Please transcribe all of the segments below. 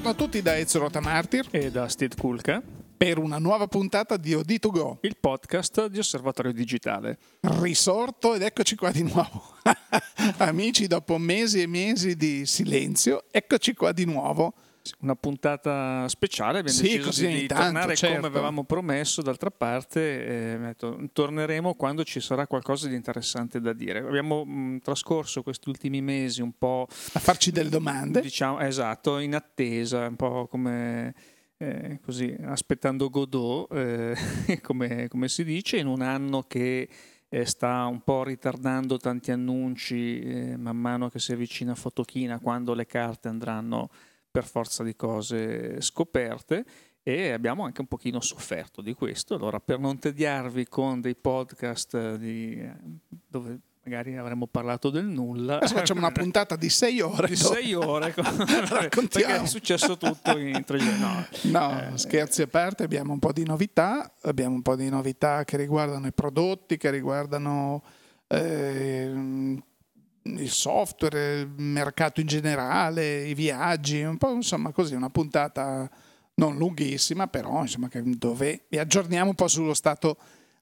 Buongiorno a tutti da Ezio Rotamartir e da Steve Kulka per una nuova puntata di OD2Go, il podcast di Osservatorio Digitale. Risorto ed eccoci qua di nuovo. Amici, dopo mesi e mesi di silenzio, eccoci qua di nuovo una puntata speciale, abbiamo sì, deciso di, di tanto, tornare certo. come avevamo promesso, d'altra parte eh, torneremo quando ci sarà qualcosa di interessante da dire. Abbiamo mh, trascorso questi ultimi mesi un po' a farci delle domande. Diciamo, esatto, in attesa, un po' come... Eh, così, aspettando Godot, eh, come, come, si dice, in un anno che eh, sta un po' ritardando tanti annunci eh, man mano che si avvicina a Fotochina, quando le carte andranno per forza di cose scoperte e abbiamo anche un pochino sofferto di questo. Allora, per non tediarvi con dei podcast di, dove magari avremmo parlato del nulla. Adesso facciamo una puntata di sei ore. Di sei ore, perché è successo tutto in tre giorni. No, no eh, scherzi a parte, abbiamo un po' di novità, abbiamo un po' di novità che riguardano i prodotti, che riguardano eh, il software, il mercato in generale, i viaggi, un po' insomma così, una puntata non lunghissima, però insomma dove vi aggiorniamo un po' sullo stato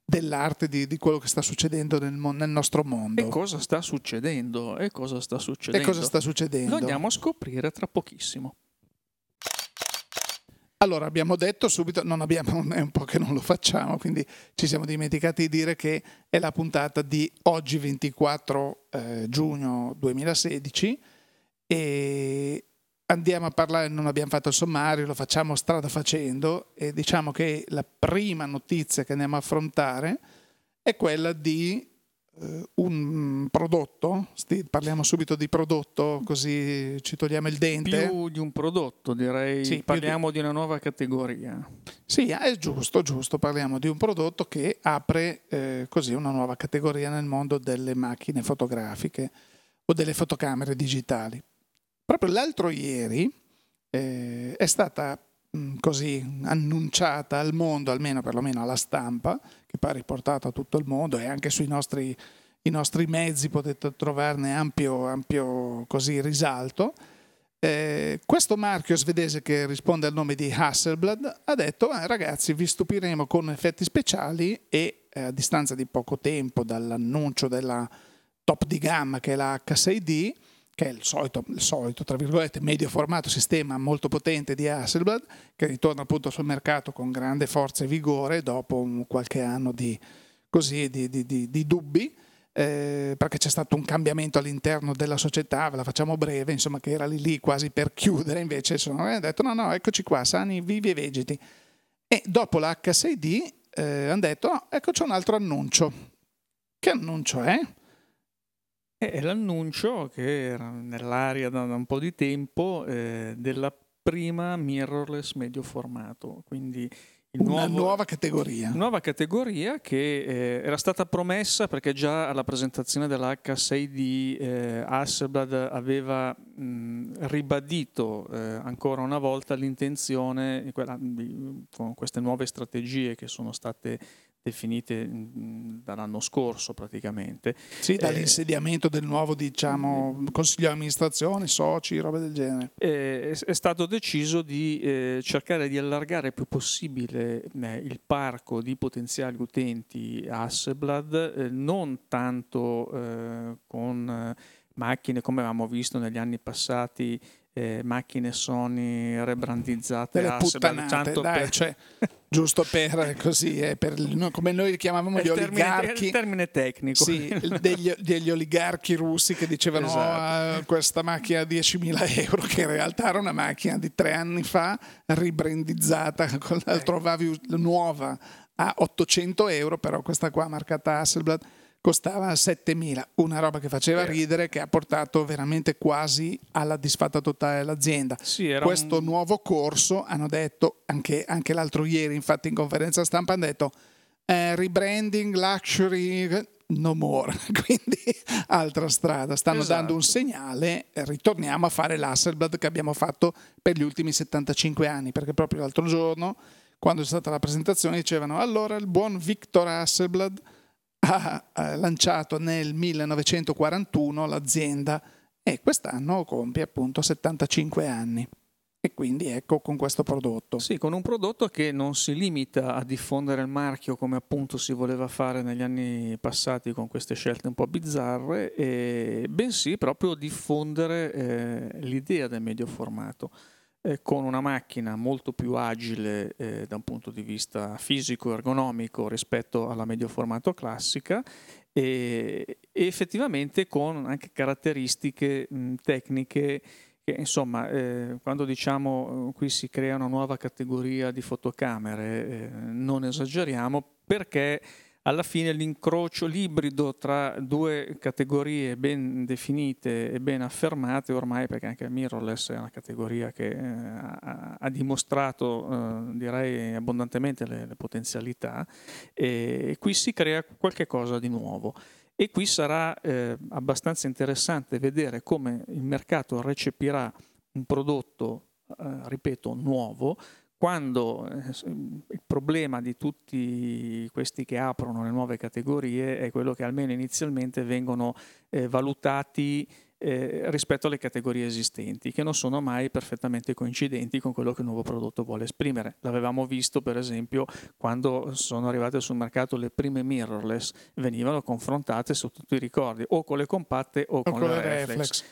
dell'arte di, di quello che sta succedendo nel, nel, nostro mondo. E cosa sta succedendo? E cosa sta succedendo? E cosa sta succedendo? Lo andiamo a scoprire tra pochissimo. Allora, abbiamo detto subito, non abbiamo, è un po' che non lo facciamo, quindi ci siamo dimenticati di dire che è la puntata di oggi 24 eh, giugno 2016 e andiamo a parlare, non abbiamo fatto il sommario, lo facciamo strada facendo e diciamo che la prima notizia che andiamo a affrontare è quella di un prodotto, parliamo subito di prodotto così ci togliamo il dente. Più di un prodotto direi, sì, parliamo di... di... una nuova categoria. Sì, è giusto, giusto, parliamo di un prodotto che apre eh, così una nuova categoria nel mondo delle macchine fotografiche o delle fotocamere digitali. Proprio l'altro ieri eh, è stata così annunciata al mondo, almeno perlomeno alla stampa, che poi è riportata a tutto il mondo e anche sui nostri, nostri mezzi potete trovarne ampio, ampio così, risalto. Eh, questo marchio svedese che risponde al nome di Hasselblad ha detto eh, ragazzi vi stupiremo con effetti speciali e eh, a distanza di poco tempo dall'annuncio della top di gamma che è la H6D che è il solito, il solito, tra virgolette, medio formato sistema molto potente di Hasselblad, che ritorna appunto sul mercato con grande forza e vigore dopo qualche anno di, così, di, di, di dubbi. Eh, perché c'è stato un cambiamento all'interno della società, ve la facciamo breve, insomma, che era lì, lì quasi per chiudere, invece sono, hanno detto no, no, eccoci qua, sani, vivi e vegeti. E dopo la H6D eh, hanno detto no, ecco un altro annuncio. Che annuncio è? È l'annuncio che era nell'aria da, un po' di tempo eh, della prima mirrorless medio formato, quindi una nuovo, nuova categoria. Nuova categoria che eh, era stata promessa perché già alla presentazione dell'H6D eh, Hasselblad aveva mh, ribadito eh, ancora una volta l'intenzione quella, di, con queste nuove strategie che sono state definite dall'anno scorso praticamente. Sì, dall'insediamento del nuovo diciamo, consiglio di amministrazione, soci, roba del genere. È, è stato deciso di eh, cercare di allargare il più possibile eh, il parco di potenziali utenti Hasselblad, eh, non tanto eh, con eh, macchine come avevamo visto negli anni passati eh, macchine Sony rebrandizzate delle puttanate, dai, per... cioè, giusto per così eh, per, no, come noi chiamavamo gli termine, oligarchi il termine tecnico sì, degli, degli, oligarchi russi che dicevano esatto. oh, questa macchina a 10.000 euro che in realtà era una macchina di tre anni fa ribrandizzata la eh. trovavi nuova a 800 euro però questa qua marcata Hasselblad costava 7.000, una roba che faceva ridere che ha portato veramente quasi alla disfatta totale dell'azienda. Sì, Questo un... nuovo corso, hanno detto, anche, anche, l'altro ieri infatti in conferenza stampa hanno detto eh, rebranding, luxury, no more, quindi altra strada, stanno esatto. dando un segnale, ritorniamo a fare l'Hasselblad che abbiamo fatto per gli ultimi 75 anni, perché proprio l'altro giorno, quando è stata la presentazione, dicevano allora il buon Victor Hasselblad ha lanciato nel 1941 l'azienda e quest'anno compie appunto 75 anni. E quindi ecco con questo prodotto. Sì, con un prodotto che non si limita a diffondere il marchio come appunto si voleva fare negli anni passati con queste scelte un po' bizzarre, bensì proprio diffondere eh, l'idea del medio formato. Eh, con una macchina molto più agile eh, da un punto di vista fisico e ergonomico rispetto alla medio formato classica e, e effettivamente con anche caratteristiche mh, tecniche che insomma eh, quando diciamo eh, qui si crea una nuova categoria di fotocamere eh, non esageriamo perché alla fine l'incrocio, l'ibrido tra due categorie ben definite e ben affermate ormai, perché anche il mirrorless è una categoria che eh, ha, ha, dimostrato, eh, direi, abbondantemente le, le potenzialità, e qui si crea qualche cosa di nuovo. E qui sarà eh, abbastanza interessante vedere come il mercato recepirà un prodotto, eh, ripeto, nuovo, quando eh, il problema di tutti questi che aprono le nuove categorie è quello che almeno inizialmente vengono eh, valutati eh, rispetto alle categorie esistenti, che non sono mai perfettamente coincidenti con quello che il nuovo prodotto vuole esprimere. L'avevamo visto per esempio quando sono arrivate sul mercato le prime mirrorless, venivano confrontate su tutti i ricordi, o con le compatte o, o con, con, le reflex. reflex.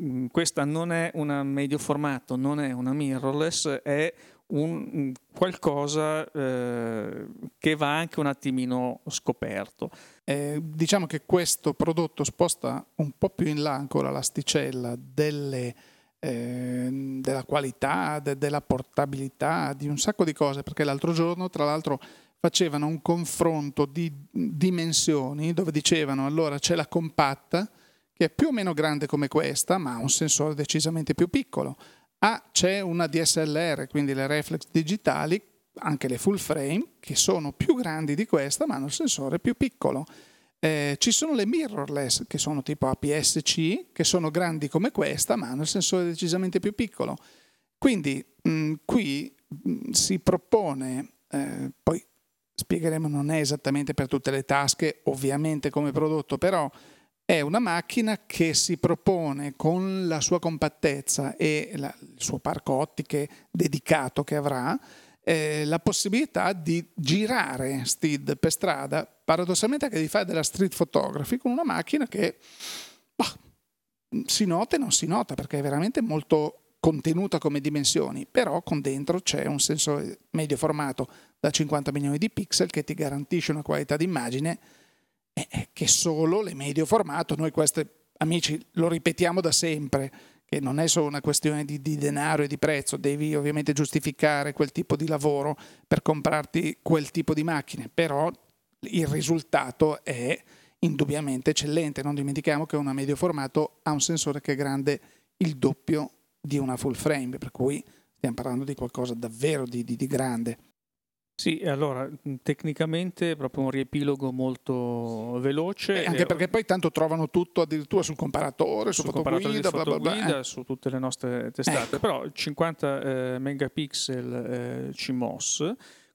Mm, questa non è una medio formato, non è una mirrorless, è un, qualcosa eh, che va anche un attimino scoperto. Eh, diciamo che questo prodotto sposta un po' più in là ancora l'asticella delle, eh, della qualità, de, della portabilità, di un sacco di cose, perché l'altro giorno, tra l'altro, facevano un confronto di dimensioni dove dicevano allora c'è la compatta che è più o meno grande come questa, ma ha un sensore decisamente più piccolo Ah, c'è una DSLR, quindi le reflex digitali, anche le full frame, che sono più grandi di questa, ma hanno il sensore più piccolo. Eh, ci sono le mirrorless, che sono tipo APS-C, che sono grandi come questa, ma hanno il sensore decisamente più piccolo. Quindi mh, qui mh, si propone, eh, poi spiegheremo, non è esattamente per tutte le tasche, ovviamente come prodotto, però è una macchina che si propone con la sua compattezza e la, il suo parco ottiche dedicato che avrà eh, la possibilità di girare Steed per strada, paradossalmente anche di fare della street photography con una macchina che bah, si nota e non si nota perché è veramente molto contenuta come dimensioni, però con dentro c'è un sensore medio formato da 50 milioni di pixel che ti garantisce una qualità d'immagine è che solo le medio formato, noi queste amici lo ripetiamo da sempre, che non è solo una questione di, di, denaro e di prezzo, devi ovviamente giustificare quel tipo di lavoro per comprarti quel tipo di macchine, però il risultato è indubbiamente eccellente. Non dimentichiamo che una medio formato ha un sensore che è grande il doppio di una full frame, per cui stiamo parlando di qualcosa davvero di, di, di grande. Sì, allora tecnicamente è proprio un riepilogo molto veloce. Eh, anche perché poi tanto trovano tutto addirittura sul comparatore, sul, comparatore di fotoguida, eh. su tutte le nostre testate, ecco. però 50 eh, megapixel eh, CMOS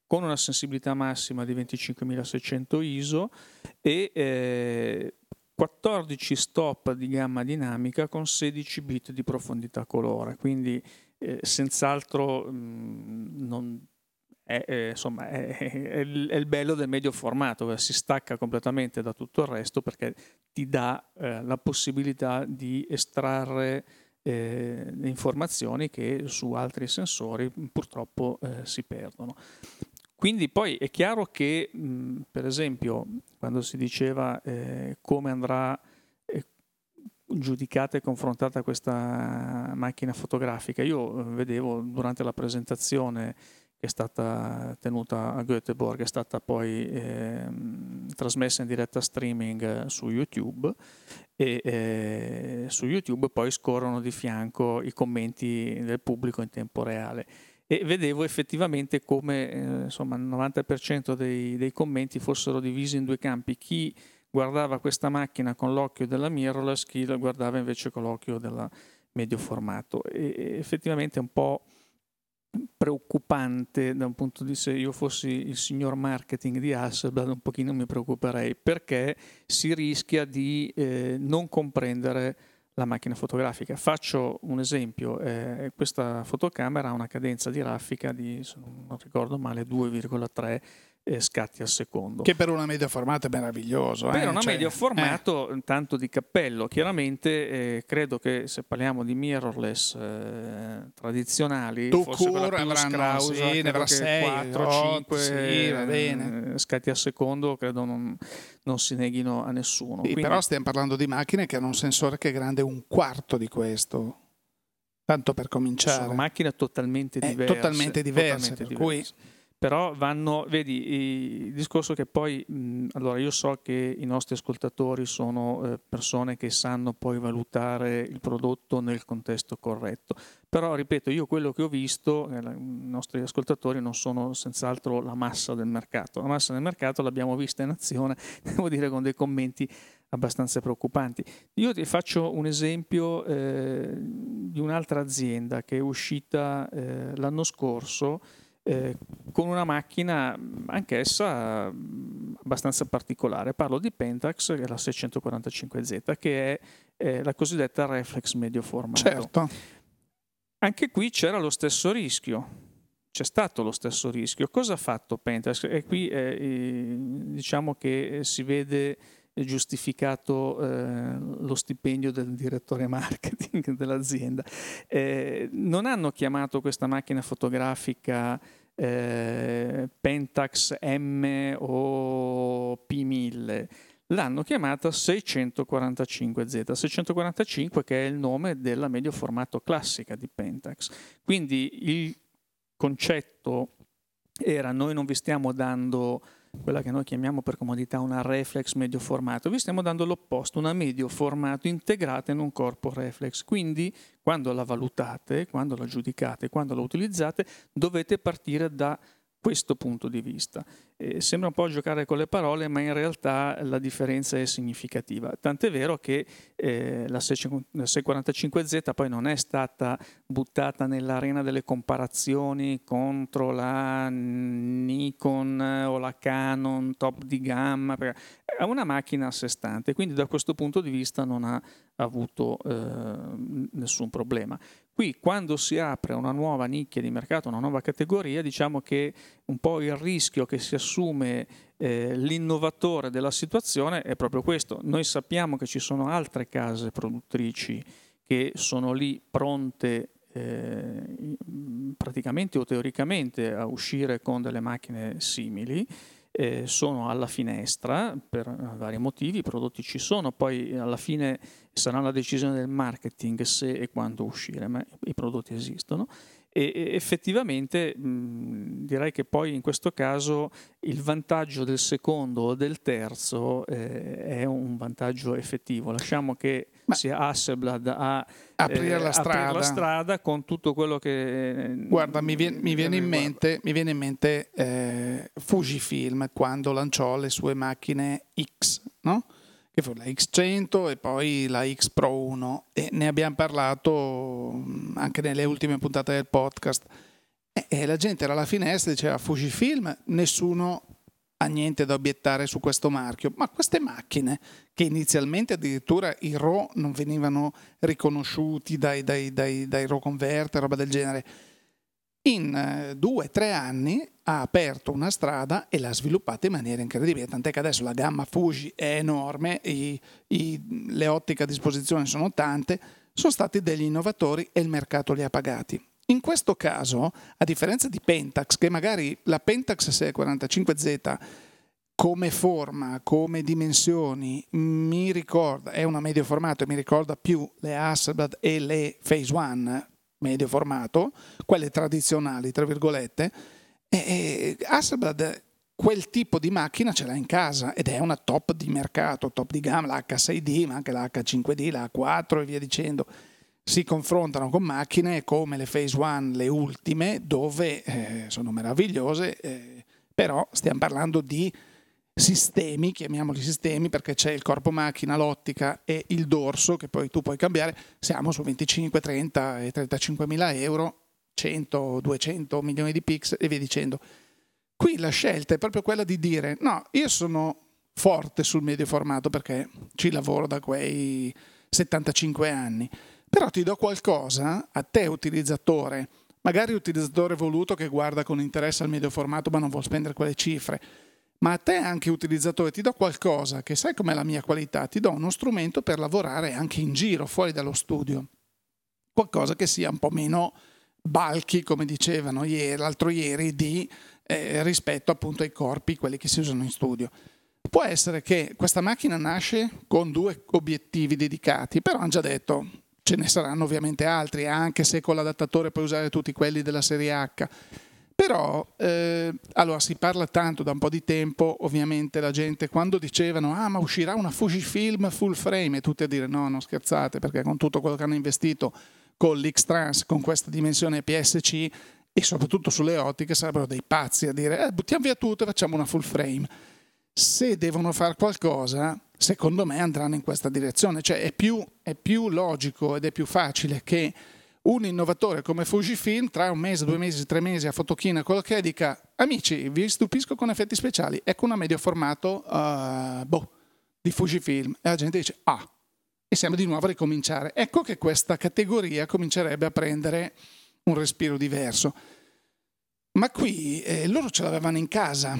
con una sensibilità massima di 25.600 ISO e 14 eh, stop di gamma dinamica con 16 bit di profondità colore, quindi eh, senz'altro mh, non è, è, insomma, è, il, è, il, bello del medio formato, si stacca completamente da tutto il resto perché ti dà eh, la possibilità di estrarre eh, informazioni che su altri sensori purtroppo eh, si perdono. Quindi poi è chiaro che, mh, per esempio, quando si diceva eh, come andrà eh, giudicata e confrontata questa macchina fotografica, io eh, vedevo durante la presentazione che è stata tenuta a Göteborg, è stata poi eh, trasmessa in diretta streaming su YouTube e eh, su YouTube poi scorrono di fianco i commenti del pubblico in tempo reale. E vedevo effettivamente come eh, insomma, il 90% dei, dei commenti fossero divisi in due campi, chi guardava questa macchina con l'occhio della mirrorless, chi la guardava invece con l'occhio del medio formato. E, effettivamente un po' preoccupante da un punto di vista, se io fossi il signor marketing di Hasselblad un pochino mi preoccuperei perché si rischia di eh, non comprendere la macchina fotografica. Faccio un esempio, eh, questa fotocamera ha una cadenza di raffica di, se non ricordo male, 2,3 eh, scatti al secondo. Che per una media formato è meraviglioso. Per eh? una cioè, media formato, eh. tanto di cappello. Chiaramente eh, credo che se parliamo di mirrorless eh, tradizionali, tu forse quella più scrausa, sì, ne avrà 6, 4, 5 sì, va bene. scatti al secondo, credo non, non si neghino a nessuno. Sì, Quindi, però stiamo parlando di macchine che hanno un sensore che è grande un quarto di questo. Tanto per cominciare. Sono macchine totalmente diverse. totalmente diverse, totalmente per diverse. cui però vanno, vedi, il discorso che poi, mh, allora io so che i nostri ascoltatori sono eh, persone che sanno poi valutare il prodotto nel contesto corretto, però ripeto, io quello che ho visto, eh, i nostri ascoltatori non sono senz'altro la massa del mercato, la massa del mercato l'abbiamo vista in azione, devo dire con dei commenti abbastanza preoccupanti. Io ti faccio un esempio eh, di un'altra azienda che è uscita eh, l'anno scorso, eh, con una macchina anch'essa abbastanza particolare. Parlo di Pentax, che è la 645Z, che è eh, la cosiddetta reflex medio formato. Certo. Anche qui c'era lo stesso rischio. C'è stato lo stesso rischio. Cosa ha fatto Pentax? E qui eh, diciamo che si vede giustificato eh, lo stipendio del direttore marketing dell'azienda. Eh, non hanno chiamato questa macchina fotografica eh, Pentax M o P1000, l'hanno chiamata 645Z, 645 che è il nome della medio formato classica di Pentax. Quindi il concetto era noi non vi stiamo dando quella che noi chiamiamo per comodità una reflex medio formato, vi stiamo dando l'opposto, una medio formato integrata in un corpo reflex. Quindi quando la valutate, quando la giudicate, quando la utilizzate, dovete partire da questo punto di vista. Eh, sembra un po' giocare con le parole, ma in realtà la differenza è significativa. Tant'è vero che eh, la 645Z poi non è stata buttata nell'arena delle comparazioni contro la Nikon o la Canon top di gamma, è una macchina a sé stante, quindi da questo punto di vista non ha avuto eh, nessun problema. Qui quando si apre una nuova nicchia di mercato, una nuova categoria, diciamo che un po' il rischio che si assume eh, l'innovatore della situazione è proprio questo. Noi sappiamo che ci sono altre case produttrici che sono lì pronte eh, praticamente o teoricamente a uscire con delle macchine simili eh, sono alla finestra per vari motivi, i prodotti ci sono, poi alla fine sarà la decisione del marketing se e quando uscire, ma i prodotti esistono e effettivamente mh, direi che poi in questo caso il vantaggio del secondo o del terzo eh, è un vantaggio effettivo. Lasciamo che Ma sia Hasselblad a aprire, eh, la, strada. aprire la, strada. con tutto quello che... Guarda, mi viene, mi viene in mente, mi viene in mente eh, Fujifilm quando lanciò le sue macchine X, no? Che fu la X100 e poi la X Pro 1 e ne abbiamo parlato mm, anche nelle ultime puntate del podcast. E, e la gente era alla finestra e diceva Fujifilm, nessuno ha niente da obiettare su questo marchio, ma queste macchine che inizialmente addirittura i RAW non venivano riconosciuti dai, dai, dai, dai RAW converter, roba del genere, in eh, due o tre anni ha aperto una strada e l'ha sviluppata in maniera incredibile, tant'è che adesso la gamma Fuji è enorme, i, i, le ottiche a disposizione sono tante, sono stati degli innovatori e il mercato li ha pagati. In questo caso, a differenza di Pentax, che magari la Pentax 645Z come forma, come dimensioni, mi ricorda, è una medio formato e mi ricorda più le Hasselblad e le Phase One medio formato, quelle tradizionali, tra virgolette, e Hasselblad quel tipo di macchina ce l'ha in casa ed è una top di mercato, top di gamma, la H6D, ma anche la H5D, la A4 e via dicendo. Si confrontano con macchine come le Phase One, le ultime, dove eh, sono meravigliose, eh, però stiamo parlando di sistemi, chiamiamoli sistemi perché c'è il corpo macchina, l'ottica e il dorso che poi tu puoi cambiare, siamo su 25, 30 e 35 mila euro, 100, 200 milioni di pixel e via dicendo. Qui la scelta è proprio quella di dire no, io sono forte sul medio formato perché ci lavoro da quei 75 anni. Però ti do qualcosa a te utilizzatore, magari utilizzatore voluto che guarda con interesse al medio formato ma non vuole spendere quelle cifre, ma a te anche utilizzatore ti do qualcosa che sai com'è la mia qualità, ti do uno strumento per lavorare anche in giro, fuori dallo studio. Qualcosa che sia un po' meno bulky, come dicevano ieri, l'altro ieri, di, eh, rispetto appunto ai corpi, quelli che si usano in studio. Può essere che questa macchina nasce con due obiettivi dedicati, però hanno già detto ce ne saranno ovviamente altri, anche se con l'adattatore puoi usare tutti quelli della serie H. Però, eh, allora si parla tanto da un po' di tempo, ovviamente la gente quando dicevano ah ma uscirà una Fujifilm full frame e tutti a dire no, non scherzate perché con tutto quello che hanno investito con l'X-Trans, con questa dimensione PSC e soprattutto sulle ottiche sarebbero dei pazzi a dire eh, buttiamo via tutto e facciamo una full frame. Se devono fare qualcosa, secondo me andranno in questa direzione, cioè è più, è più logico ed è più facile che un innovatore come Fujifilm tra un mese, due mesi, tre mesi a fotochina, quello che è, dica amici, vi stupisco con effetti speciali, ecco una medio formato uh, boh, di Fujifilm e la gente dice ah, e siamo di nuovo a ricominciare. Ecco che questa categoria comincerebbe a prendere un respiro diverso. Ma qui eh, loro ce l'avevano in casa.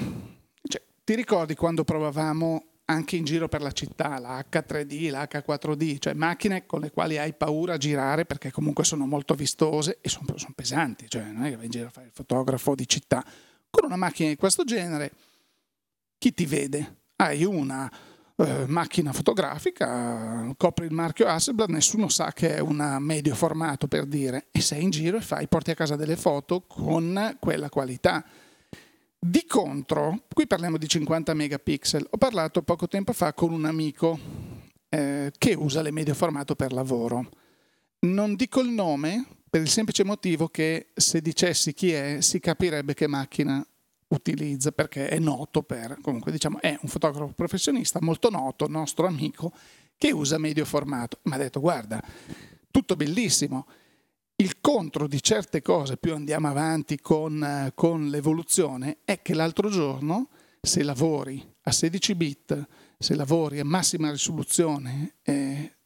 Cioè, ti ricordi quando provavamo anche in giro per la città, la H3D, la H4D, cioè macchine con le quali hai paura a girare perché comunque sono molto vistose e sono, sono pesanti, cioè non è che vai in giro a fare il fotografo di città. Con una macchina di questo genere, chi ti vede? Hai una eh, macchina fotografica, copri il marchio Hasselblad, nessuno sa che è un medio formato per dire, e sei in giro e fai, porti a casa delle foto con quella qualità di contro, qui parliamo di 50 megapixel, ho parlato poco tempo fa con un amico eh, che usa le medio formato per lavoro. Non dico il nome per il semplice motivo che se dicessi chi è si capirebbe che macchina utilizza perché è noto per, comunque diciamo, è un fotografo professionista molto noto, nostro amico, che usa medio formato. Mi ha detto guarda, tutto bellissimo, il contro di certe cose, più andiamo avanti con, eh, con l'evoluzione, è che l'altro giorno, se lavori a 16 bit, se lavori a massima risoluzione, eh,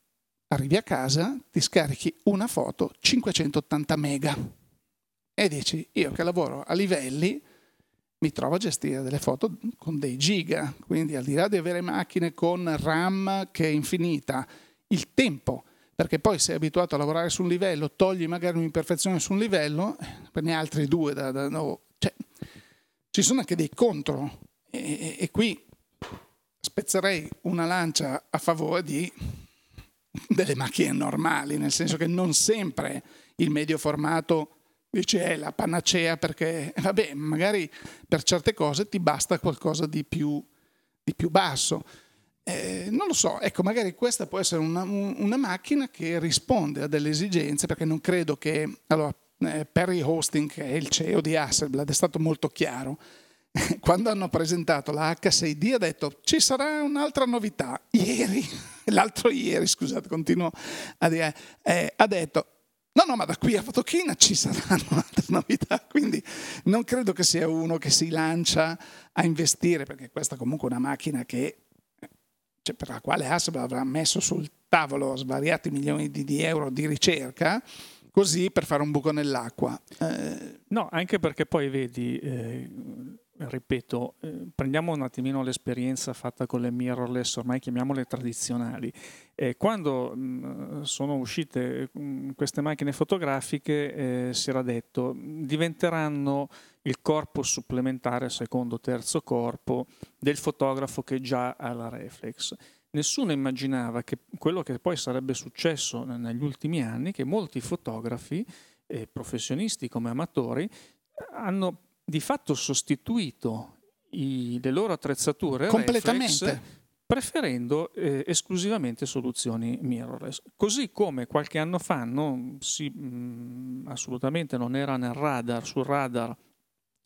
arrivi a casa, ti scarichi una foto 580 mega. E dici io che lavoro a livelli mi trovo a gestire delle foto con dei giga, quindi al di là di avere macchine con RAM che è infinita, il tempo perché poi sei abituato a lavorare su un livello, togli magari un'imperfezione su un livello, per ne altri due. Da, da, no. cioè, ci sono anche dei contro e, e, qui spezzerei una lancia a favore di, delle macchine normali, nel senso che non sempre il medio formato dice è la panacea perché vabbè, magari per certe cose ti basta qualcosa di più, di più basso. Eh, non lo so, ecco, magari questa può essere una, una, macchina che risponde a delle esigenze, perché non credo che... Allora, eh, Perry Hosting, che è il CEO di Hasselblad, è stato molto chiaro. Quando hanno presentato la H6D ha detto ci sarà un'altra novità. Ieri, l'altro ieri, scusate, continuo a dire, eh, ha detto No, no, ma da qui a Fotochina ci saranno altre novità, quindi non credo che sia uno che si lancia a investire, perché questa è comunque una macchina che cioè per la quale Hasselblad avrà messo sul tavolo svariati milioni di, di, euro di ricerca, così per fare un buco nell'acqua. Eh... No, anche perché poi vedi, eh, ripeto, eh, prendiamo un attimino l'esperienza fatta con le mirrorless, ormai chiamiamole tradizionali. quando mh, sono uscite mh, queste macchine fotografiche eh, si era detto diventeranno il corpo supplementare, secondo terzo corpo, del fotografo che già ha la reflex. Nessuno immaginava che quello che poi sarebbe successo negli ultimi anni, che molti fotografi, eh, professionisti come amatori, hanno di fatto sostituito i, le loro attrezzature completamente reflex, preferendo eh, esclusivamente soluzioni mirrorless. Così come qualche anno fa non si, mh, mm, assolutamente non era nel radar, sul radar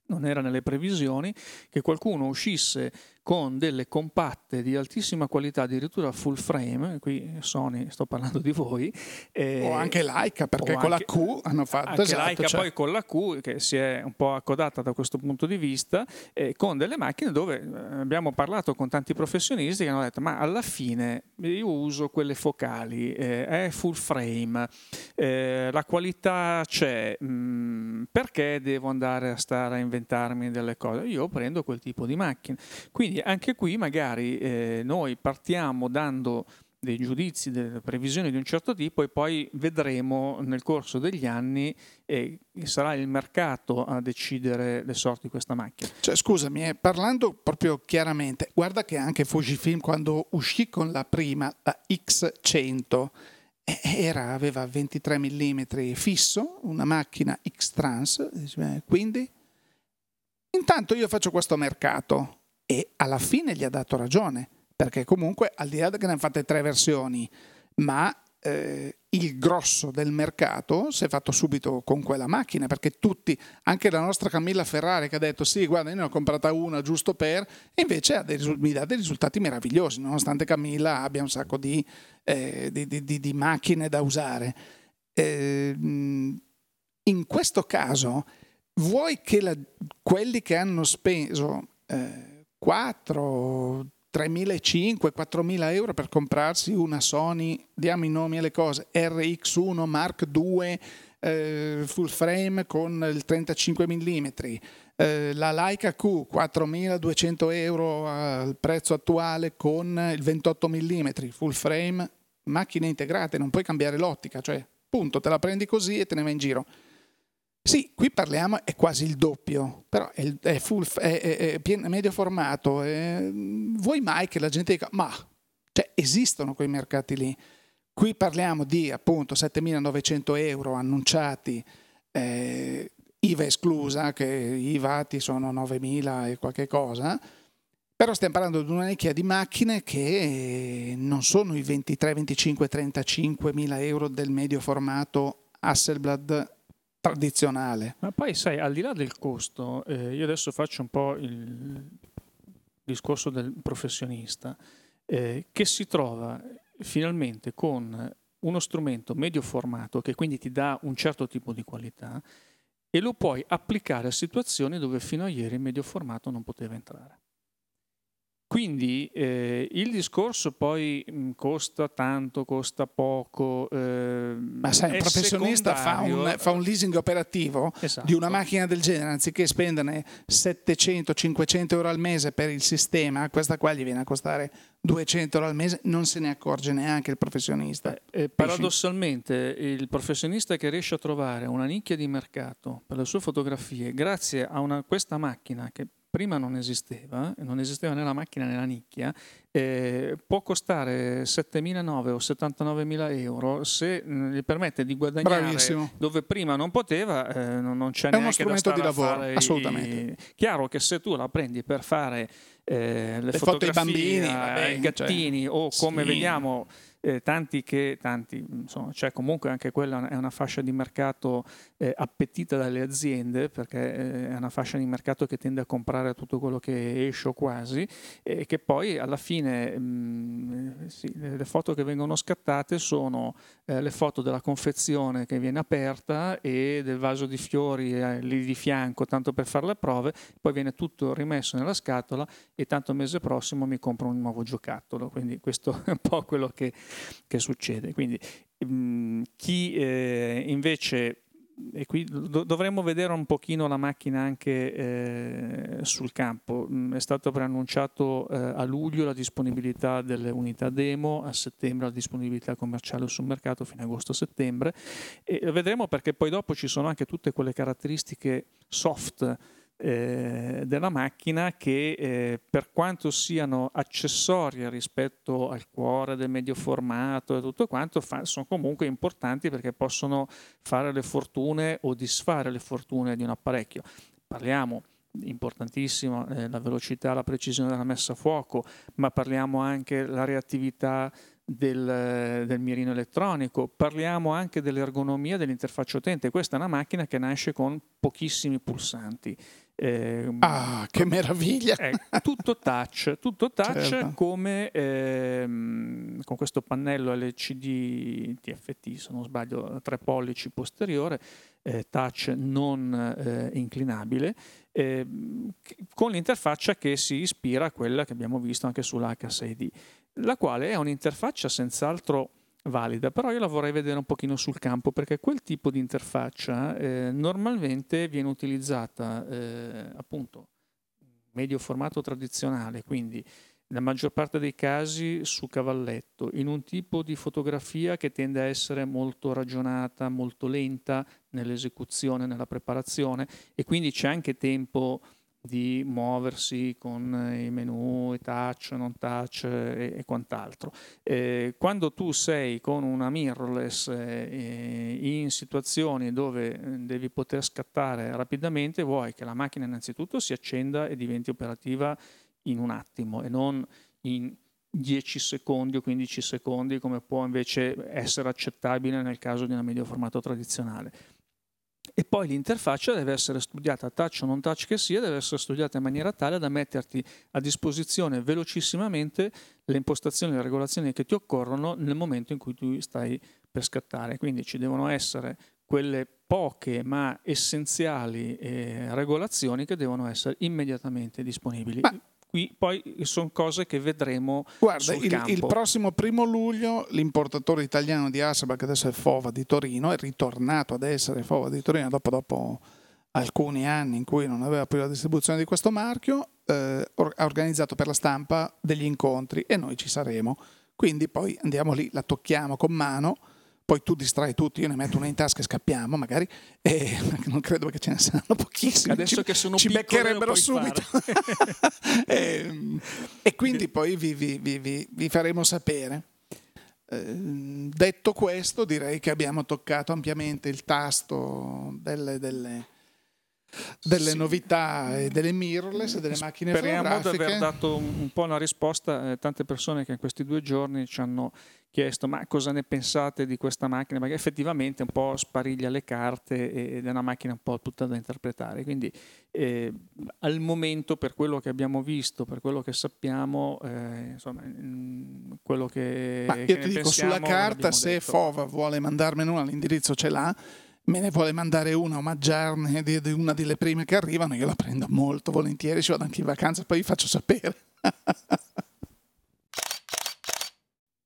non era nelle previsioni che qualcuno uscisse con delle compatte di altissima qualità, addirittura full frame, qui Sony sto parlando di voi. Eh, o anche Leica, perché con anche, la Q hanno fatto... Anche esatto, Leica cioè. poi con la Q, che si è un po' accodata da questo punto di vista, eh, con delle macchine dove eh, abbiamo parlato con tanti professionisti che hanno detto ma alla fine io uso quelle focali, eh, è full frame, eh, la qualità c'è, mh, mm, perché devo andare a stare a inventarmi delle cose? Io prendo quel tipo di macchina. Quindi quindi anche qui magari eh, noi partiamo dando dei giudizi, delle previsioni di un certo tipo e poi vedremo nel corso degli anni e sarà il mercato a decidere le sorti di questa macchina. Cioè, scusami, eh, parlando proprio chiaramente, guarda che anche Fujifilm quando uscì con la prima, la X100, eh, era, aveva 23 mm fisso, una macchina X-Trans, quindi intanto io faccio questo mercato, e alla fine gli ha dato ragione, perché comunque al di là che ne hanno fatte tre versioni, ma eh, il grosso del mercato si è fatto subito con quella macchina, perché tutti, anche la nostra Camilla Ferrari che ha detto sì, guarda, io ne ho comprata una giusto per, e invece dei, mi dà dei risultati meravigliosi, nonostante Camilla abbia un sacco di, eh, di, di, di macchine da usare. Eh, in questo caso, vuoi che la, quelli che hanno speso... Eh, 4, 3.500, 4.000 euro per comprarsi una Sony, diamo i nomi alle cose, RX1 Mark II eh, full frame con il 35 mm, eh, la Leica Q 4.200 euro al prezzo attuale con il 28 mm full frame, macchine integrate, non puoi cambiare l'ottica, cioè punto, te la prendi così e te ne vai in giro. Sì, qui parliamo, è quasi il doppio, però è, è, full, è, è, è medio formato. vuoi mai che la gente dica, ma cioè, esistono quei mercati lì? Qui parliamo di appunto 7.900 euro annunciati, eh, IVA esclusa, che i vati sono 9.000 e qualche cosa, però stiamo parlando di una nicchia di macchine che non sono i 23, 25, 35 mila euro del medio formato Hasselblad tradizionale. Ma poi sai, al di là del costo, eh, io adesso faccio un po' il discorso del professionista, eh, che si trova finalmente con uno strumento medio formato che quindi ti dà un certo tipo di qualità e lo puoi applicare a situazioni dove fino a ieri il medio formato non poteva entrare. Quindi eh, il discorso poi mh, costa tanto, costa poco. Eh, Ma sai, un professionista fa un, fa un, leasing operativo esatto. di una macchina del genere, anziché spenderne 700-500 euro al mese per il sistema, questa qua gli viene a costare 200 euro al mese, non se ne accorge neanche il professionista. Eh, eh paradossalmente, il professionista che riesce a trovare una nicchia di mercato per le sue fotografie, grazie a una, questa macchina che prima non esisteva, non esisteva né la macchina né la nicchia, eh, può costare 7.900 o 79.000 euro se mm, gli permette di guadagnare Bravissimo. dove prima non poteva, eh, non, non, c'è È neanche uno strumento di lavoro, assolutamente. I... Chiaro che se tu la prendi per fare eh, le, le foto ai bambini, vabbè, ai gattini cioè, o come sì. vediamo eh, tanti che, tanti, insomma, c'è comunque anche quella è una fascia di mercato eh, appetita dalle aziende perché eh, è una fascia di mercato che tende a comprare tutto quello che esce o quasi e che poi alla fine mh, mm, sì, le foto che vengono scattate sono eh, le foto della confezione che viene aperta e del vaso di fiori eh, lì di fianco tanto per fare le prove, poi viene tutto rimesso nella scatola e tanto mese prossimo mi compro un nuovo giocattolo, quindi questo è un po' quello che che succede. Quindi mh, mm, chi eh, invece e qui do- dovremmo vedere un pochino la macchina anche eh, sul campo. Mm, è stato preannunciato eh, a luglio la disponibilità delle unità demo, a settembre la disponibilità commerciale sul mercato fino a agosto-settembre e vedremo perché poi dopo ci sono anche tutte quelle caratteristiche soft eh, della macchina che eh, per quanto siano accessorie rispetto al cuore del medio formato e tutto quanto fa, sono comunque importanti perché possono fare le fortune o disfare le fortune di un apparecchio. Parliamo importantissimo eh, la velocità, la precisione della messa a fuoco, ma parliamo anche della reattività del, del, mirino elettronico, parliamo anche dell'ergonomia dell'interfaccia utente. Questa è una macchina che nasce con pochissimi pulsanti Eh, ah, che meraviglia! È tutto touch, tutto touch certo. come ehm, con questo pannello LCD TFT, se non sbaglio, 3 pollici posteriore, eh, touch non eh, inclinabile, eh, con l'interfaccia che si ispira a quella che abbiamo visto anche sull'H6D, la quale è un'interfaccia senz'altro valida, però io la vorrei vedere un pochino sul campo perché quel tipo di interfaccia eh, normalmente viene utilizzata eh, appunto medio formato tradizionale, quindi nella maggior parte dei casi su cavalletto, in un tipo di fotografia che tende a essere molto ragionata, molto lenta nell'esecuzione, nella preparazione e quindi c'è anche tempo di muoversi con i menu, i touch, non touch e, e quant'altro. Eh, quando tu sei con una mirrorless eh, in situazioni dove eh, devi poter scattare rapidamente, vuoi che la macchina innanzitutto si accenda e diventi operativa in un attimo e non in 10 secondi o 15 secondi come può invece essere accettabile nel caso di una medio formato tradizionale e poi l'interfaccia deve essere studiata, touch o non touch che sia, deve essere studiata in maniera tale da metterti a disposizione velocissimamente le impostazioni e le regolazioni che ti occorrono nel momento in cui tu stai per scattare. Quindi ci devono essere quelle poche ma essenziali eh, regolazioni che devono essere immediatamente disponibili. Ma qui poi sono cose che vedremo Guarda, il, il, prossimo primo luglio l'importatore italiano di Hasselblad, che adesso è Fova di Torino, è ritornato ad essere Fova di Torino dopo, dopo alcuni anni in cui non aveva più la distribuzione di questo marchio, eh, ha organizzato per la stampa degli incontri e noi ci saremo. Quindi poi andiamo lì, la tocchiamo con mano poi tu distrai tutti, io ne metto una in tasca e scappiamo magari, e non credo che ce ne saranno pochissimi. Adesso ci, che sono ci beccherebbero subito. e, ehm, e, quindi poi vi, vi, vi, vi faremo sapere. Eh, detto questo, direi che abbiamo toccato ampiamente il tasto delle, delle delle sì. novità e delle mirrorless e delle macchine Speriamo di aver dato un, po' una risposta. Eh, tante persone che in questi due giorni ci hanno chiesto ma cosa ne pensate di questa macchina? Perché effettivamente un po' spariglia le carte ed è una macchina un po' tutta da interpretare. Quindi eh, al momento per quello che abbiamo visto, per quello che sappiamo, eh, insomma, mm, quello che... Ma io che ti dico, sulla carta se detto. Fova vuole mandarmene una, l'indirizzo ce l'ha, me ne vuole mandare una, omaggiarne di, di una delle prime che arrivano, io la prendo molto volentieri, ci vado anche in vacanza, poi vi faccio sapere.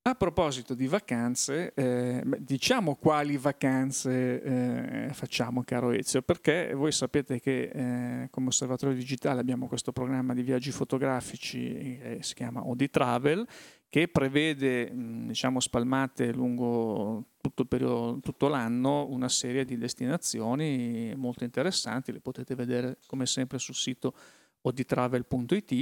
A proposito di vacanze, eh, diciamo quali vacanze eh, facciamo, caro Ezio, perché voi sapete che eh, come osservatorio digitale abbiamo questo programma di viaggi fotografici che si chiama Odi Travel, che prevede diciamo, spalmate lungo tutto, periodo, tutto l'anno una serie di destinazioni molto interessanti, le potete vedere come sempre sul sito o di travel.it,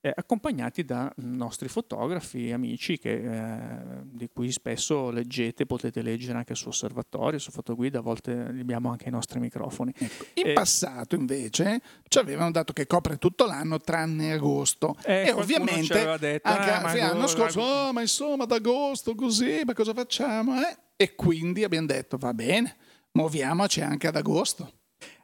eh, accompagnati da nostri fotografi, amici che, eh, di cui spesso leggete, potete leggere anche su osservatorio, su fotoguida, a volte li abbiamo anche i nostri microfoni. Ecco. In eh, passato invece ci avevano dato che copre tutto l'anno tranne agosto eh, e ovviamente detto, anche ah, l'anno scorso, oh, ma insomma ad agosto così, ma cosa facciamo? Eh? E quindi abbiamo detto va bene, muoviamoci anche ad agosto.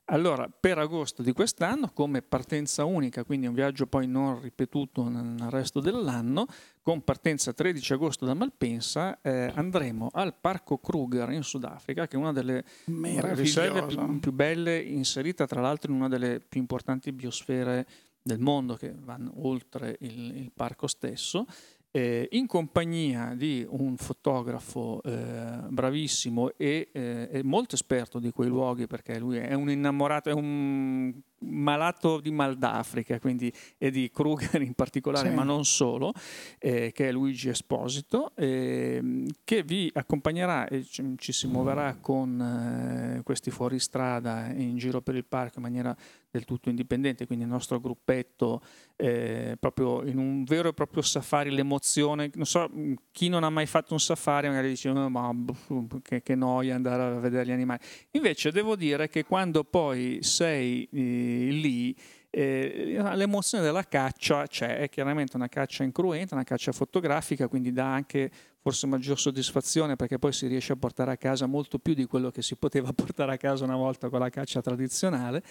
Allora, per agosto di quest'anno, come partenza unica, quindi un viaggio poi non ripetuto nel resto dell'anno, con partenza 13 agosto da Malpensa, eh, andremo al Parco Kruger in Sudafrica, che è una delle riserve più, più, belle, inserita tra l'altro in una delle più importanti biosfere del mondo, che vanno oltre il, il parco stesso eh, in compagnia di un fotografo eh, bravissimo e, eh, e, molto esperto di quei luoghi perché lui è un innamorato, è un malato di mal d'Africa, quindi e di Kruger in particolare, sì. ma non solo, eh, che è Luigi Esposito, eh, che vi accompagnerà e ci, ci si muoverà con eh, questi fuoristrada in giro per il parco in maniera del tutto indipendente, quindi il nostro gruppetto eh, proprio in un vero e proprio safari, l'emozione, non so, chi non ha mai fatto un safari magari dice oh, ma che, che noia andare a vedere gli animali, invece devo dire che quando poi sei eh, lì eh, l'emozione della caccia c'è, è chiaramente una caccia incruenta, una caccia fotografica, quindi dà anche forse maggior soddisfazione perché poi si riesce a portare a casa molto più di quello che si poteva portare a casa una volta con la caccia tradizionale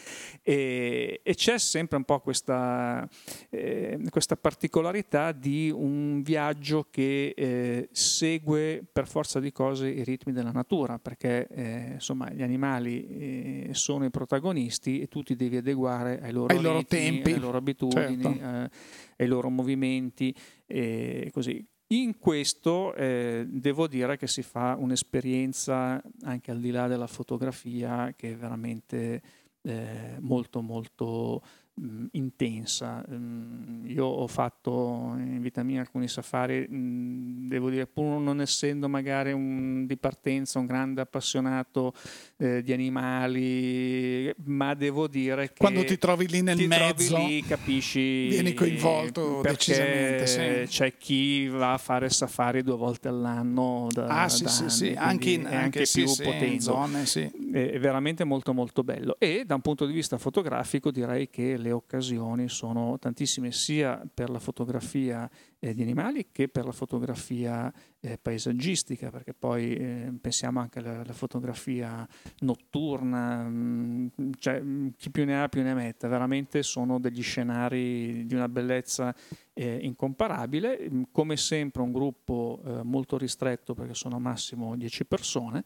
e, e c'è sempre un po' questa, eh, questa, particolarità di un viaggio che eh, segue per forza di cose i ritmi della natura perché eh, insomma gli animali eh, sono i protagonisti e tu ti devi adeguare ai loro, ai ritmi, loro tempi, alle loro abitudini, certo. Eh, ai loro movimenti e così. In questo eh, devo dire che si fa un'esperienza anche al di là della fotografia che è veramente eh, molto molto mh, intensa. Mh, io ho fatto in vita mia alcuni safari, mh, devo dire, pur non essendo magari un, di partenza un grande appassionato eh, di animali, ma devo dire che quando ti trovi lì nel mezzo, lì, capisci, vieni coinvolto decisamente. Sì. C'è chi va a fare safari due volte all'anno da, ah, sì, da sì, anni, sì. anche, in, anche, anche più sì, potente. Zone, sì. È veramente molto molto bello. E da un punto di vista fotografico direi che le occasioni sono tantissime sia per la fotografia eh, di animali che per la fotografia eh, paesaggistica, perché poi eh, pensiamo anche alla, alla fotografia notturna, mh, mm, cioè, mm, chi più ne ha più ne metta, veramente sono degli scenari di una bellezza eh, incomparabile, mm, come sempre un gruppo eh, molto ristretto perché sono massimo 10 persone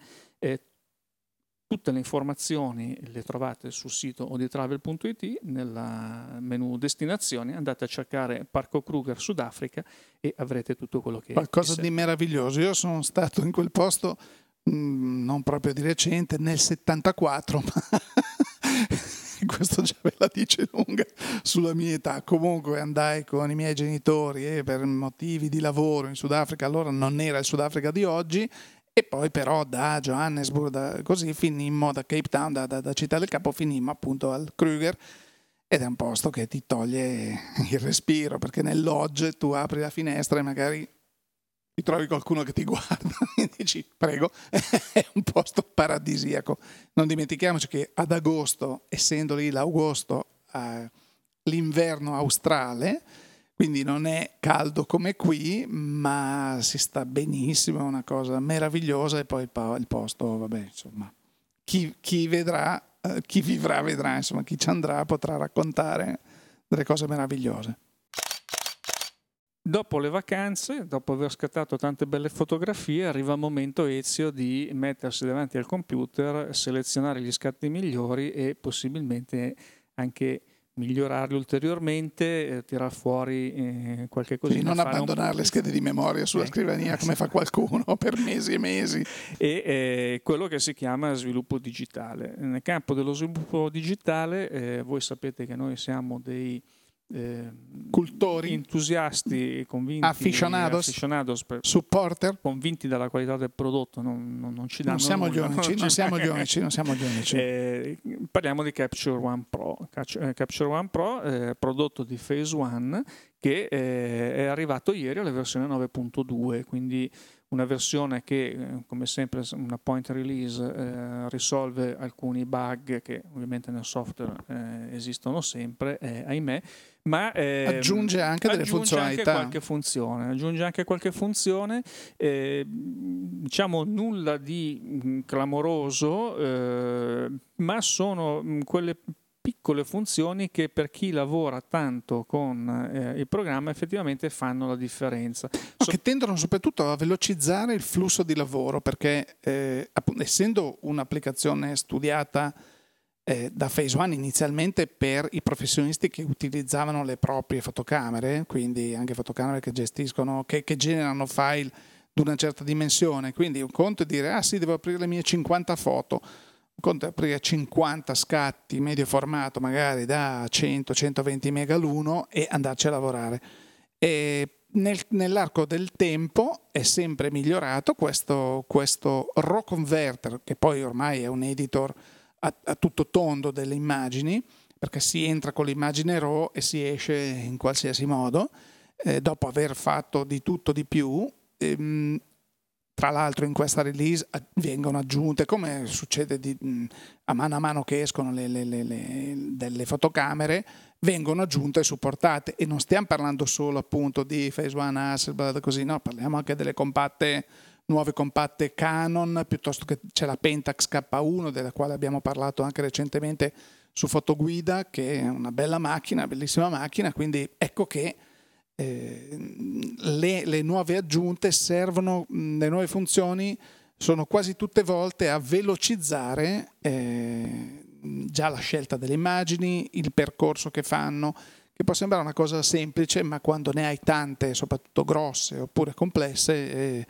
Tutte le informazioni le trovate sul sito oditravel.it nel menu destinazioni, andate a cercare Parco Kruger Sudafrica e avrete tutto quello che Qualcosa di meraviglioso. Io sono stato in quel posto mh, mm, non proprio di recente, nel 74, ma questo già ve la dice lunga sulla mia età. Comunque andai con i miei genitori e per motivi di lavoro in Sudafrica, allora non era il Sudafrica di oggi, e poi però da Johannesburg, da, così finimmo, da Cape Town, da, da, da, Città del Capo, finimmo appunto al Kruger ed è un posto che ti toglie il respiro perché nel lodge tu apri la finestra e magari ti trovi qualcuno che ti guarda e dici prego, è un posto paradisiaco. Non dimentichiamoci che ad agosto, essendo lì l'agosto, eh, l'inverno australe, quindi non è caldo come qui, ma si sta benissimo, è una cosa meravigliosa e poi il, posto, vabbè, insomma, chi, chi vedrà, eh, chi vivrà vedrà, insomma, chi ci andrà potrà raccontare delle cose meravigliose. Dopo le vacanze, dopo aver scattato tante belle fotografie, arriva il momento Ezio di mettersi davanti al computer, selezionare gli scatti migliori e possibilmente anche migliorarli ulteriormente, eh, tirar fuori eh, qualche cosina. Sì, non abbandonare le schede di memoria sulla eh, scrivania come fa qualcuno per mesi e mesi. E eh, quello che si chiama sviluppo digitale. Nel campo dello sviluppo digitale eh, voi sapete che noi siamo dei eh, cultori, entusiasti, convinti, aficionados, aficionados per, supporter, convinti della qualità del prodotto, non, non, non ci danno. Non siamo gli unici, non, siamo gli unici, non siamo gli unici. Eh, parliamo di Capture One Pro. Eh, Capture One Pro, eh, prodotto di Phase One, che eh, è arrivato ieri alla versione 9.2, quindi una versione che eh, come sempre una point release eh, risolve alcuni bug che ovviamente nel software eh, esistono sempre, eh, ahimè, ma ehm, aggiunge anche delle aggiunge funzionalità. Anche qualche funzione, aggiunge anche qualche funzione, eh, diciamo nulla di mm, clamoroso, eh, ma sono mm, quelle piccole funzioni che per chi lavora tanto con eh, il programma effettivamente fanno la differenza. No, so- che tendono soprattutto a velocizzare il flusso di lavoro perché eh, appunto, essendo un'applicazione studiata eh, da Phase One inizialmente per i professionisti che utilizzavano le proprie fotocamere, quindi anche fotocamere che gestiscono, che, che generano file di una certa dimensione, quindi un conto è dire ah sì devo aprire le mie 50 foto conto aprire 50 scatti medio formato magari da 100-120 mega l'uno e andarci a lavorare. E nel, nell'arco del tempo è sempre migliorato questo, questo RAW Converter, che poi ormai è un editor a, a tutto tondo delle immagini, perché si entra con l'immagine RAW e si esce in qualsiasi modo, eh, dopo aver fatto di tutto di più. Ehm, tra l'altro in questa release vengono aggiunte, come succede di, a mano a mano che escono le, le, le, delle fotocamere, vengono aggiunte e supportate. E non stiamo parlando solo appunto di Phase One Hasselblad, così, no, parliamo anche delle compatte nuove compatte Canon, piuttosto che c'è la Pentax K1, della quale abbiamo parlato anche recentemente su Fotoguida, che è una bella macchina, bellissima macchina, quindi ecco che eh, le, le, nuove aggiunte servono, le nuove funzioni sono quasi tutte volte a velocizzare eh, già la scelta delle immagini, il percorso che fanno, che può sembrare una cosa semplice, ma quando ne hai tante, soprattutto grosse oppure complesse, eh,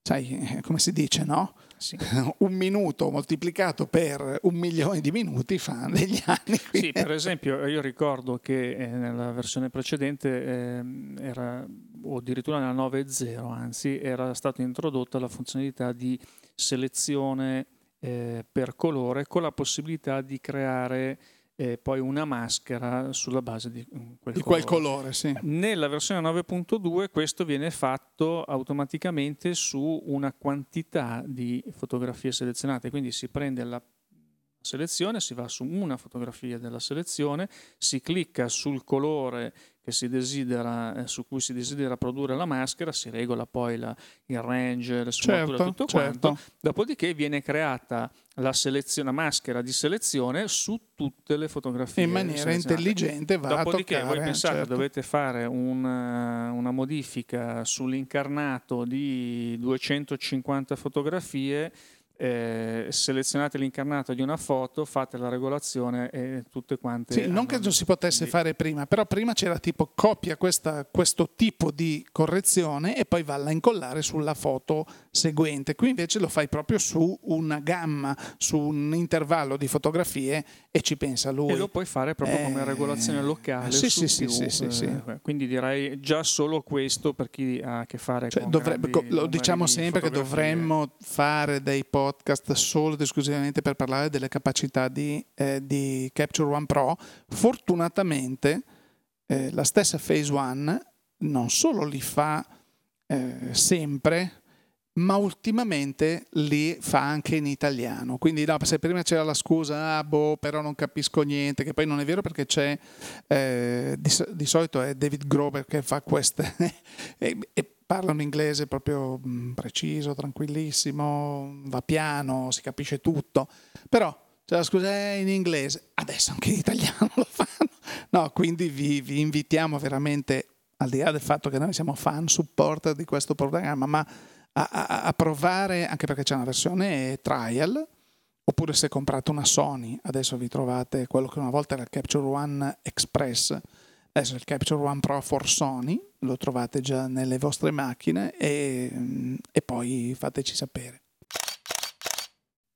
sai, eh, come si dice, no? Sì. un minuto moltiplicato per un milione di minuti fa degli anni. Sì, per esempio, io ricordo che eh, nella versione precedente eh, era, o addirittura nella 9.0, anzi, era stata introdotta la funzionalità di selezione eh, per colore con la possibilità di creare e poi una maschera sulla base di mm, quel di colore. Quel colore sì. Nella versione 9.2 questo viene fatto automaticamente su una quantità di fotografie selezionate, quindi si prende la selezione, si va su una fotografia della selezione, si clicca sul colore desidera, eh, su cui si desidera produrre la maschera, si regola poi la, il range, le sfumature, certo, tutto certo. quanto, dopodiché viene creata la, la, maschera di selezione su tutte le fotografie. In maniera intelligente va Dopodiché a toccare, voi pensate certo. dovete fare una, una modifica sull'incarnato di 250 fotografie eh, selezionate l'incarnato di una foto, fate la regolazione e tutte quante. Sì, non che non si potesse fare prima, però prima c'era tipo copia questa, questo tipo di correzione e poi valla a incollare sulla foto seguente. Qui invece lo fai proprio su una gamma, su un intervallo di fotografie e ci pensa lui. E lo puoi fare proprio eh... come regolazione locale. Sì, sì, sì, sì, sì, sì, eh, Quindi direi già solo questo per chi ha a che fare cioè, con dovrebbe, Lo diciamo sempre che dovremmo fare dei post podcast solo ed esclusivamente per parlare delle capacità di, eh, di Capture One Pro. Fortunatamente eh, la stessa Phase One non solo li fa eh, sempre, ma ultimamente li fa anche in italiano. Quindi no, se prima c'era la scusa, ah, boh, però non capisco niente, che poi non è vero perché c'è, eh, di, di, solito è David Grover che fa queste, e, e, parla un inglese proprio mm, preciso, tranquillissimo, va piano, si capisce tutto, però c'è la scusa è in inglese, adesso anche in italiano lo fanno. No, quindi vi, vi invitiamo veramente, al di là del fatto che noi siamo fan supporter di questo programma, ma a, a, a provare, anche perché c'è una versione trial, oppure se comprate una Sony, adesso vi trovate quello che una volta era il Capture One Express, Adesso il Capture One Pro for Sony lo trovate già nelle vostre macchine e, e poi fateci sapere.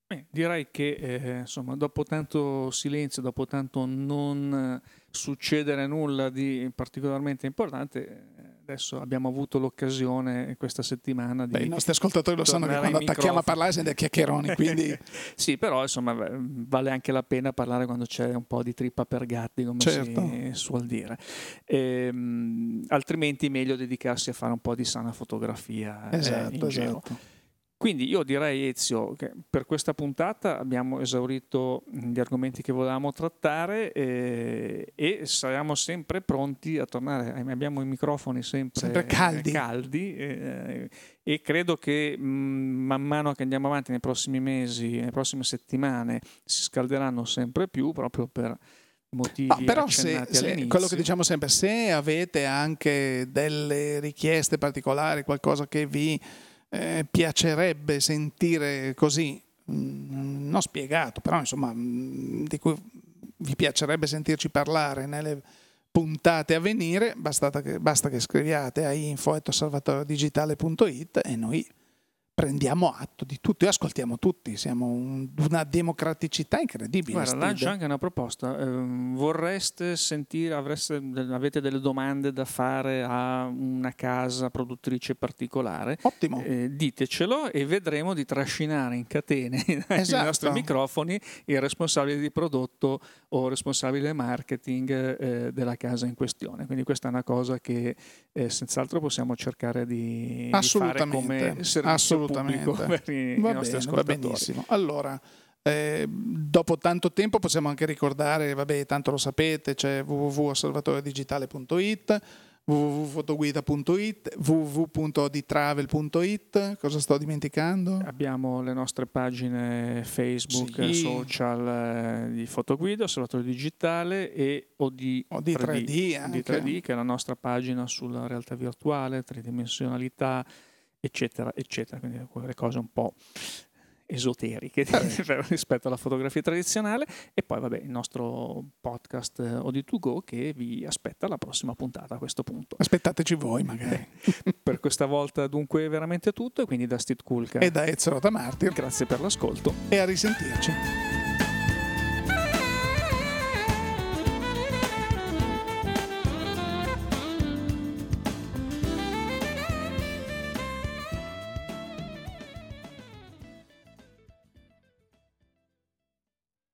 Beh, direi che eh, insomma, dopo tanto silenzio, dopo tanto non succedere nulla di particolarmente importante, adesso abbiamo avuto l'occasione questa settimana di... Beh, I nostri ascoltatori lo sanno che quando attacchiamo a parlare siamo dei chiacchieroni, quindi... sì, però insomma vale anche la pena parlare quando c'è un po' di trippa per gatti, come certo. si suol dire. Ehm, altrimenti meglio dedicarsi a fare un po' di sana fotografia. Esatto, eh, esatto. Quindi io direi Ezio che per questa puntata abbiamo esaurito gli argomenti che volevamo trattare e, eh, e saremo sempre pronti a tornare, abbiamo i microfoni sempre, sempre caldi, caldi eh, e credo che man mano che andiamo avanti nei prossimi mesi, nelle prossime settimane si scalderanno sempre più proprio per motivi no, però se, se, quello che diciamo sempre se avete anche delle richieste particolari qualcosa che vi eh, piacerebbe sentire così, mm, non spiegato, però insomma mm, di cui vi piacerebbe sentirci parlare nelle puntate a venire, basta che, basta che scriviate a info.salvatoriodigitale.it e noi prendiamo atto di tutto e ascoltiamo tutti, siamo un, una democraticità incredibile. Guarda, lancio anche una proposta, eh, vorreste sentire, avreste, avete delle domande da fare a una casa produttrice particolare? Ottimo. Eh, ditecelo e vedremo di trascinare in catene esatto. i nostri microfoni il responsabile di prodotto o responsabile marketing eh, della casa in questione. Quindi questa è una cosa che eh, senz'altro possiamo cercare di, di fare come servizio Assolutamente. per i, va i nostri bene, va benissimo. Allora, eh, dopo tanto tempo possiamo anche ricordare, vabbè, tanto lo sapete, c'è www.osservatoriodigitale.it, www.fotoguida.it, www.oditravel.it, cosa sto dimenticando? Abbiamo le nostre pagine Facebook, Sì. social eh, di Fotoguida, Osservatorio Digitale e OD, O di 3D anche. di 3D, che è la nostra pagina sulla realtà virtuale, tridimensionalità, eccetera, eccetera. Quindi quelle cose un po' esoteriche rispetto alla fotografia tradizionale e poi vabbè il nostro podcast eh, OD2Go che vi aspetta alla prossima puntata a questo punto. Aspettateci voi magari. Per questa volta dunque veramente tutto e quindi da Steve Kulka E da Ezio Rotamartir grazie per l'ascolto e a risentirci.